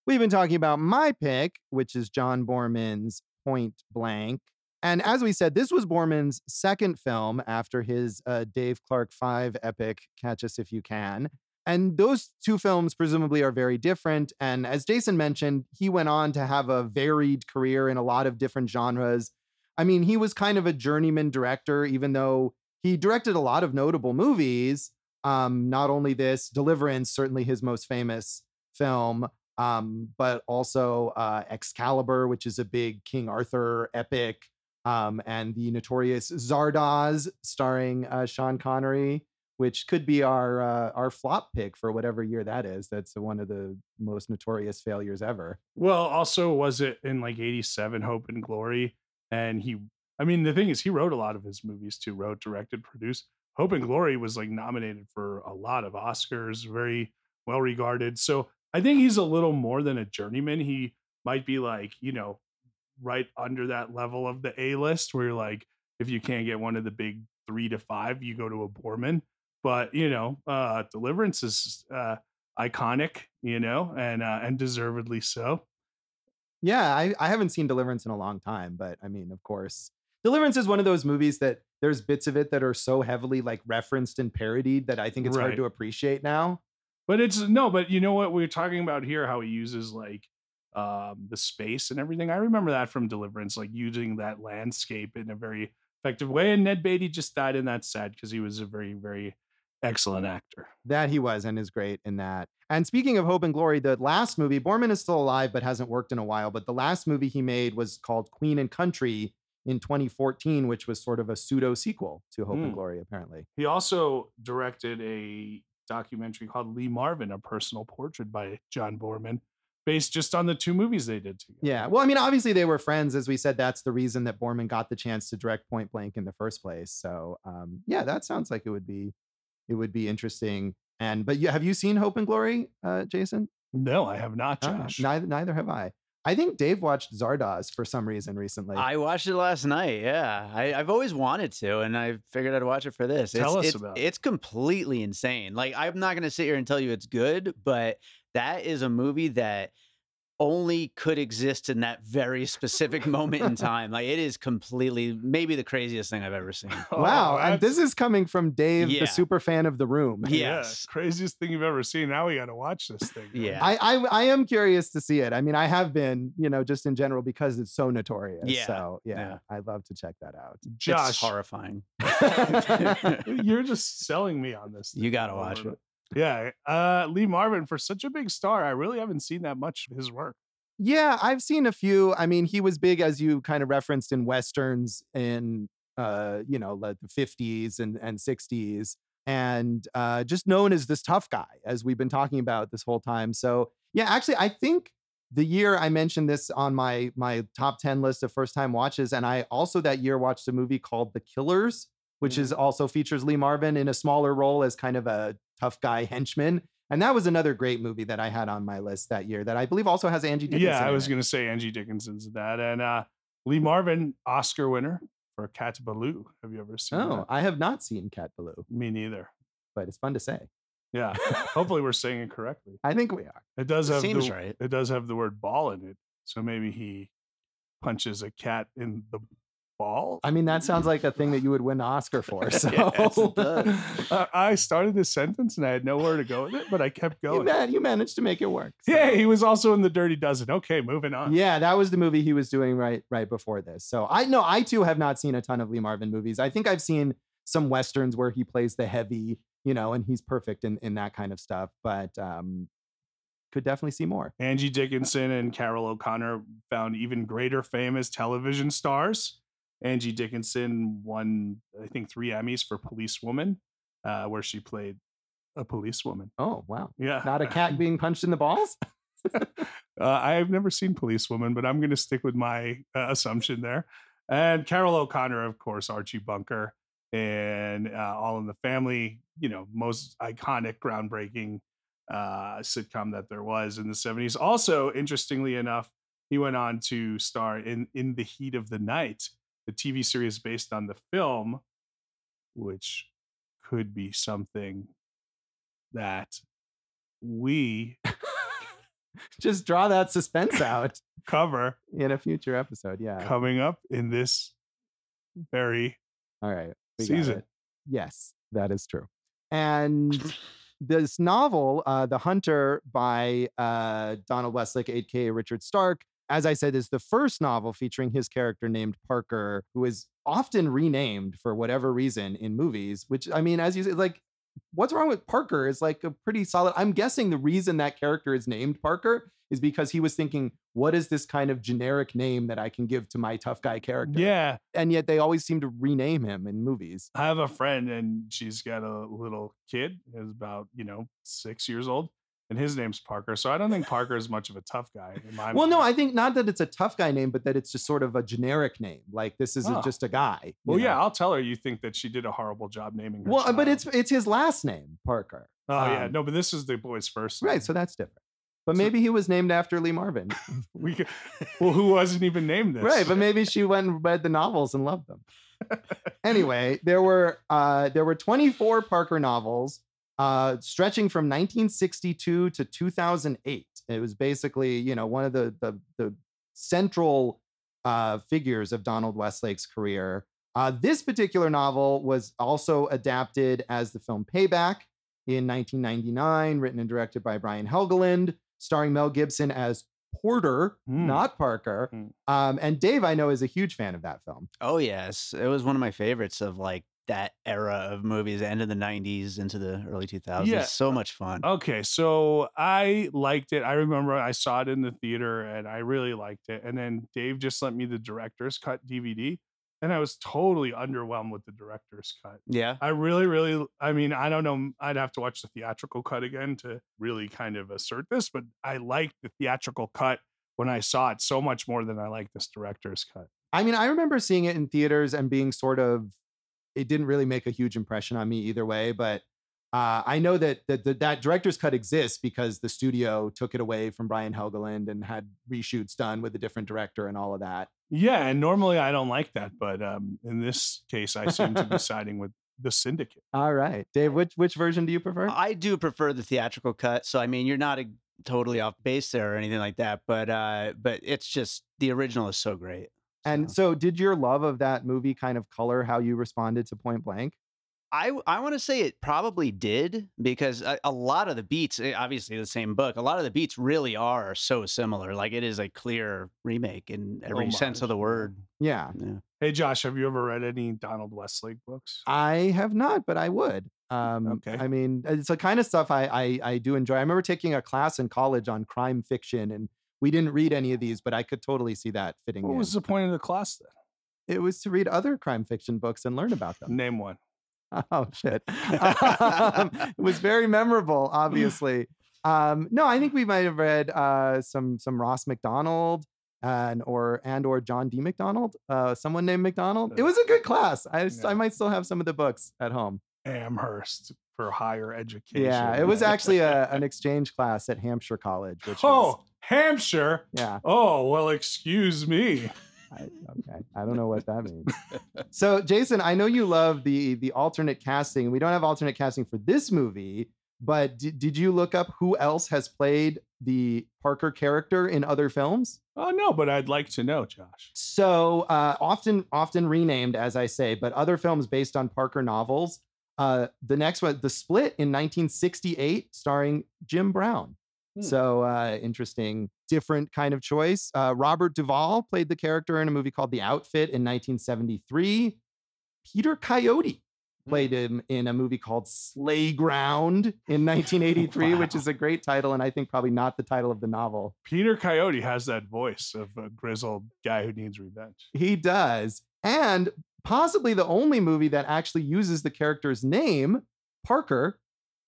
We've been talking about my pick, which is John Boorman's Point Blank. And as we said, this was Boorman's second film after his uh, Dave Clark 5 epic, Catch Us If You Can. And those two films presumably are very different. And as Jason mentioned, he went on to have a varied career in a lot of different genres. I mean, he was kind of a journeyman director, even though he directed a lot of notable movies. Um, not only this, Deliverance, certainly his most famous film, um, but also uh, Excalibur, which is a big King Arthur epic, um, and the notorious Zardoz, starring uh, Sean Connery, which could be our uh, our flop pick for whatever year that is. That's one of the most notorious failures ever. Well, also was it in like 87 Hope and Glory? And he I mean the thing is he wrote a lot of his movies too, wrote, directed, produced. Hope and Glory was like nominated for a lot of Oscars, very well regarded. So I think he's a little more than a journeyman. He might be like, you know, right under that level of the A list where you're like, if you can't get one of the big three to five, you go to a Boorman. but you know, uh, Deliverance is uh, iconic, you know, and uh, and deservedly so. Yeah, I, I haven't seen Deliverance in a long time, but I mean, of course, Deliverance is one of those movies that there's bits of it that are so heavily like referenced and parodied that I think it's hard to appreciate now. But it's no, but you know what we're talking about here? How he uses like um, the space and everything. I remember that from Deliverance, like using that landscape in a very effective way. And Ned Beatty just died, and that's sad because he was a very, very excellent actor. That he was and is great in that. And speaking of Hope and Glory, the last movie, Boorman is still alive but hasn't worked in a while. But the last movie he made was called Queen and Country in 2014, which was sort of a pseudo sequel to Hope and Hmm. Glory, apparently. He also directed a documentary called Lee Marvin, a personal portrait by John Boorman, based just on the two movies they did together. Yeah. Well, I mean, obviously they were friends. As we said, that's the reason that Boorman got the chance to direct Point Blank in the first place. So um, yeah, that sounds like it would be it would be interesting. And but you have you seen Hope and Glory, uh, Jason? No, I have not, Ah, Josh. neither neither have I. I think Dave watched Zardoz for some reason recently. I watched it last night. Yeah, I, I've always wanted to, and I figured I'd watch it for this. Tell it's, us it's, about it. It's completely insane. Like I'm not going to sit here and tell you it's good, but that is a movie that only could exist in that very specific moment in time. Like it is completely maybe the craziest thing I've ever seen. wow, Oh, and this is coming from Dave, Yeah. the super fan of the room. yeah, Yes. craziest thing you've ever seen. Now we got to watch this thing. Yeah. I, I I am curious to see it. I mean, I have been, you know, just in general because it's so notorious. Yeah, So yeah, yeah. I'd love to check that out. It's Josh, horrifying. you're just selling me on this. You gotta watch it. Yeah, uh, Lee Marvin for such a big star, I really haven't seen that much of his work. Yeah, I've seen a few. I mean, he was big as you kind of referenced in westerns in uh, you know, like the 50s and, and 60s, and uh just known as this tough guy, as we've been talking about this whole time. So yeah, actually, I think the year I mentioned this on my my top 10 list of first time watches, and I also that year watched a movie called The Killers, which is also features Lee Marvin in a smaller role as kind of a tough guy henchman. And that was another great movie that I had on my list that year that I believe also has Angie Dickinson. yeah, I was going to say Angie Dickinson's in that, and uh, Lee Marvin, Oscar winner for Cat Ballou. Have you ever seen? Oh, that? I have not seen Cat Ballou, me neither. but it's fun to say. Yeah, hopefully we're saying it correctly. I think we are. It does have Seems the, right. It does have the word ball in it, so maybe he punches a cat in the ball. I mean, that sounds like a thing that you would win an Oscar for. So Yes. Uh, I started this sentence and I had nowhere to go with it, but I kept you, going. man, you managed to make it work. so. Yeah, he was also in the Dirty Dozen. Okay, moving on. Yeah, that was the movie he was doing right right before this. So I know I too have not seen a ton of Lee Marvin movies. I think I've seen some westerns where he plays the heavy, you know, and he's perfect in in that kind of stuff. But um, could definitely see more. Angie Dickinson and Carroll O'Connor found even greater fame as television stars. Angie Dickinson won, I think, three Emmys for Policewoman, uh, where she played a policewoman. Oh wow, Yeah, not a cat being punched in the balls. uh, I've never seen Policewoman, but I'm going to stick with my uh, assumption there. And Carroll O'Connor, of course, Archie Bunker, and uh, All in the Family. You know, most iconic, groundbreaking uh, sitcom that there was in the 70s. Also, interestingly enough, he went on to star in In the Heat of the Night, the TV series based on the film, which could be something that we Just draw that suspense out cover in a future episode. Yeah. coming up in this very All right. season. Yes, that is true. And this novel, uh, The Hunter by uh, Donald Westlake, aka Richard Stark, as I said, is the first novel featuring his character named Parker, who is often renamed for whatever reason in movies, which I mean, as you said, like, what's wrong with Parker is like a pretty solid. I'm guessing the reason that character is named Parker is because he was thinking, what is this kind of generic name that I can give to my tough guy character? yeah And yet they always seem to rename him in movies. i have a friend and she's got a little kid is about you know six years old and his name's parker so i don't think parker is much of a tough guy in my Well, no. I think not that it's a tough guy name, but that it's just sort of a generic name. Like this is Oh. just a guy. well yeah i'll tell her you think that she did a horrible job naming her Well, but it's it's his last name, Parker. oh yeah um, no but this is the boy's first name. Right, so that's different. But maybe he was named after Lee Marvin. we could, well who wasn't even named this right, but maybe she went and read the novels and loved them. anyway, there were uh, there were 24 Parker novels uh, stretching from 1962 to 2008. It was basically, you know, one of the the, the central uh, figures of Donald Westlake's career. Uh, this particular novel was also adapted as the film Payback in 1999, written and directed by Brian Helgeland, starring Mel Gibson as Porter, Hmm. not Parker. Hmm. Um, and Dave, I know, is a huge fan of that film. Oh yes, it was one of my favorites of like that era of movies, the end of the '90s into the early 2000s. Yeah. So uh, much fun. Okay, so I liked it. I remember I saw it in the theater and I really liked it. And then Dave just lent me the director's cut DVD, and I was totally underwhelmed with the director's cut. Yeah. I really, really, I mean, I don't know. I'd have to watch the theatrical cut again to really kind of assert this, but I liked the theatrical cut when I saw it so much more than I like this director's cut. I mean, I remember seeing it in theaters and being sort of, it didn't really make a huge impression on me either way. But uh, I know that, that that that director's cut exists because the studio took it away from Brian Helgeland and had reshoots done with a different director and all of that. Yeah, and normally I don't like that, but um, in this case, I seem to be siding with the syndicate. All right, Dave, which which version do you prefer? I do prefer the theatrical cut. So I mean, you're not a, totally off base there or anything like that, but uh, but it's just the original is so great. And So- so, did your love of that movie kind of color how you responded to Point Blank? I I want to say it probably did because a, a lot of the beats, eh, obviously the same book, a lot of the beats really are so similar. Like it is a clear remake in every sense of the word. Yeah, Yeah. Hey, Josh, have you ever read any Donald Westlake books? I have not, but I would. Um, Okay. I mean, it's the kind of stuff I, I I do enjoy. I remember taking a class in college on crime fiction, and we didn't read any of these, but I could totally see that fitting in. What in. was the point of the class then? it was to read other crime fiction books and learn about them. Name one. Oh shit! um, it was very memorable, obviously. Um, no, I think we might have read uh, some some Ross Macdonald and or and or John D. MacDonald, uh, someone named McDonald. It was a good class. I Yeah. might still have some of the books at home. Amherst for higher education. Yeah, it was actually a, an exchange class at Hampshire College, which Oh, was, Hampshire. yeah. Oh, well, excuse me. I, okay, I don't know what that means. So, Jason, I know you love the the alternate casting. We don't have alternate casting for this movie, but d- did you look up who else has played the Parker character in other films? Oh, no, but I'd like to know, Josh. So, uh, often often renamed, as I say, but other films based on Parker novels. Uh, the next one, The Split in 1968, starring Jim Brown. Hmm. So uh, interesting, different kind of choice. Uh, Robert Duvall played the character in a movie called The Outfit in 1973. Peter Coyote played him in a movie called Slay Ground in 1983, which is a great title, and I think probably not the title of the novel. Peter Coyote has that voice of a grizzled guy who needs revenge. He does. And possibly the only movie that actually uses the character's name, Parker,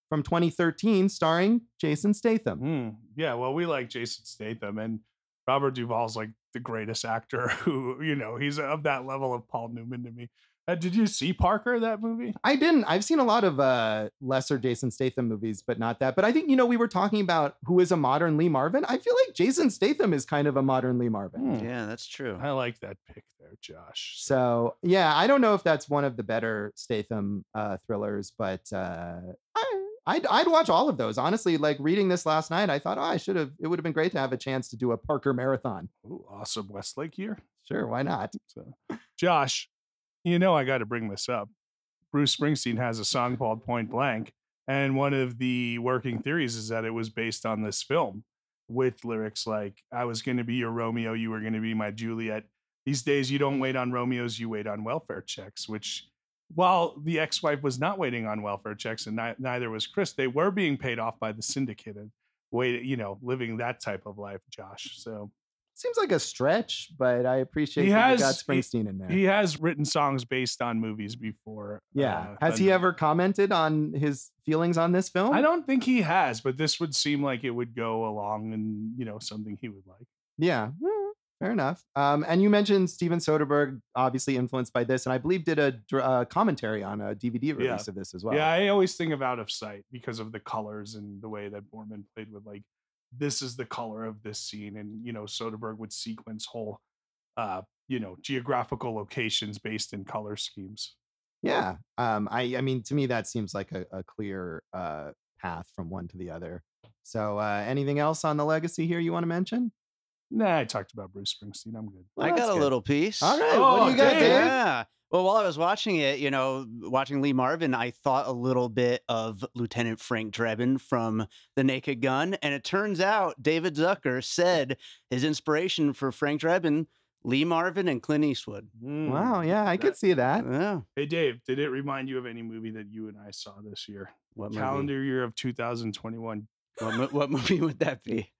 from 2013, starring Jason Statham. Hmm. Yeah, well, we like Jason Statham, and Robert Duvall's like the greatest actor who, you know, he's of that level of Paul Newman to me. Uh, did you see Parker, that movie? I didn't. I've seen a lot of uh, lesser Jason Statham movies, but not that. But I think, you know, we were talking about who is a modern Lee Marvin. I feel like Jason Statham is kind of a modern Lee Marvin. Hmm. Yeah, that's true. I like that pick there, Josh. So, yeah, I don't know if that's one of the better Statham uh, thrillers, but uh, I, I'd, I'd watch all of those. Honestly, like reading this last night, I thought, oh, I should have, it would have been great to have a chance to do a Parker marathon. Ooh, awesome Westlake year. Sure, why not? So, Josh, you know I got to bring this up. Bruce Springsteen has a song called Point Blank, and one of the working theories is that it was based on this film with lyrics like "I was going to be your Romeo, you were going to be my Juliet." These days, you don't wait on Romeos, you wait on welfare checks. Which, while the ex-wife was not waiting on welfare checks, and ni- neither was Chris, they were being paid off by the syndicate and wait, you know, living that type of life. Josh, so Seems like a stretch, but I appreciate He that you got has- he- Springsteen in there. he has written songs based on movies before. yeah. uh, Has he ever commented on his feelings on this film? I don't think he has, but this would seem like it would go along and you know something he would like. Yeah, fair enough. Um, and you mentioned Steven Soderbergh, obviously influenced by this, and I believe did a uh, commentary on a DVD release of this as well. Yeah, I always think of out of sight because of the colors and the way that Boorman played with like this is the color of this scene, and you know Soderbergh would sequence whole uh you know geographical locations based in color schemes. Yeah. Um, I I mean, to me, that seems like a, a clear uh, path from one to the other. So, uh, anything else on the legacy here you want to mention? Nah, I talked about Bruce Springsteen. I'm good. Well, I got a good. little piece. All right. what Oh, do you got, Dave. Dave? Yeah. Well, while I was watching it, you know, watching Lee Marvin, I thought a little bit of Lieutenant Frank Drebin from The Naked Gun. And it turns out David Zucker said his inspiration for Frank Drebin, Lee Marvin and Clint Eastwood. Hmm. Wow. Yeah, I could see that. Yeah. Hey Dave, did it remind you of any movie that you and I saw this year? What movie? Calendar year of 2021. What, what movie would that be?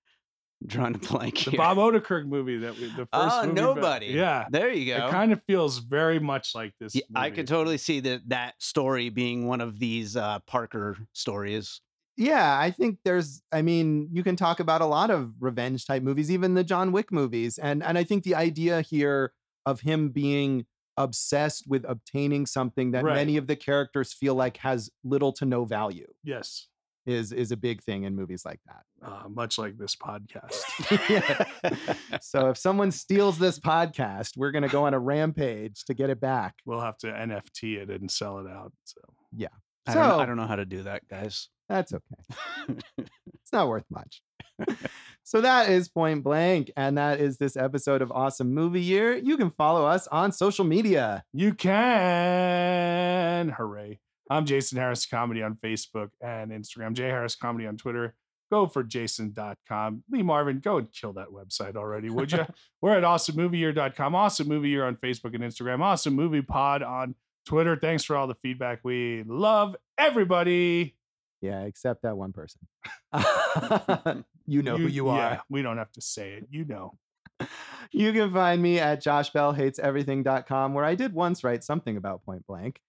I'm drawing a blank The. Bob Odenkirk movie that we the first Oh, movie. ba- nobody. Yeah. There you go. It kind of feels very much like this. Yeah, I movie. could totally see that that story being one of these uh, Parker stories. Yeah, I think there's I mean, you can talk about a lot of revenge type movies, even the John Wick movies. And and I think the idea here of him being obsessed with obtaining something that Right. many of the characters feel like has little to no value Yes. Is is a big thing in movies like that. Uh, much like this podcast. Yeah. so if someone steals this podcast, we're going to go on a rampage to get it back. we'll have to NFT it and sell it out. So I, don't, I don't know how to do that, guys. That's okay. it's not worth much. so that is point blank. And that is this episode of Awesome Movie Year. You can follow us on social media. you can. Hooray. I'm Jason Harris Comedy on Facebook and Instagram. J Harris Comedy on Twitter. Go for jason.com. Lee Marvin, go and kill that website already, would you? We're at awesomemovieyear.com. Awesome Movie Year on Facebook and Instagram. Awesome Movie Pod on Twitter. Thanks for all the feedback. We love everybody. Yeah, except that one person. you know who you are. Yeah, we don't have to say it. You know. You can find me at joshbellhateseverything.com, where I did once write something about point blank.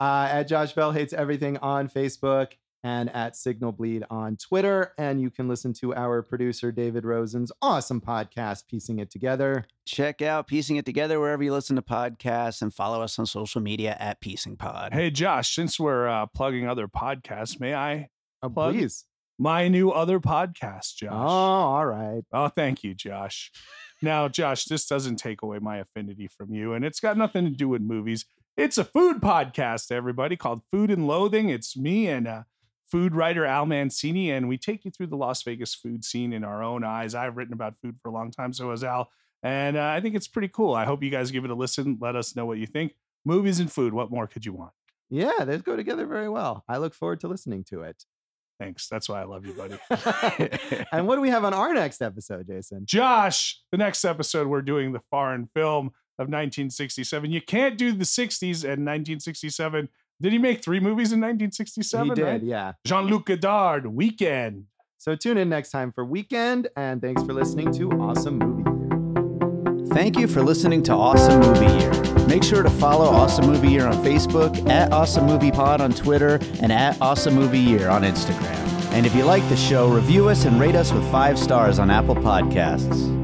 Uh, at Josh Bell Hates Everything on Facebook and at Signal Bleed on Twitter. And you can listen to our producer, David Rosen's awesome podcast, Piecing It Together. Check out Piecing It Together wherever you listen to podcasts and follow us on social media at Piecing Pod. Hey, Josh, since we're uh, plugging other podcasts, may I Oh, Plug. please. my new other podcast, Josh? Oh, all right. Oh, thank you, Josh. Now, Josh, this doesn't take away my affinity from you, and it's got nothing to do with movies. It's a food podcast, everybody, called Food and Loathing. It's me and uh, food writer Al Mancini, and we take you through the Las Vegas food scene in our own eyes. I've written about food for a long time, so has Al, and uh, I think it's pretty cool. I hope you guys give it a listen. Let us know what you think. Movies and food, what more could you want? Yeah, they go together very well. I look forward to listening to it. Thanks. That's why I love you, buddy. and what do we have on our next episode, Jason? Josh, the next episode, we're doing the foreign film of 1967. You can't do the 60s and 1967. Did he make three movies in 1967? he did, right? yeah. Jean Luc Godard, Weekend. So tune in next time for Weekend, and thanks for listening to Awesome Movie Year. Thank you for listening to Awesome Movie Year. Make sure to follow Awesome Movie Year on Facebook, at Awesome Movie Pod on Twitter, and at Awesome Movie Year on Instagram. And if you like the show, review us and rate us with five stars on Apple Podcasts.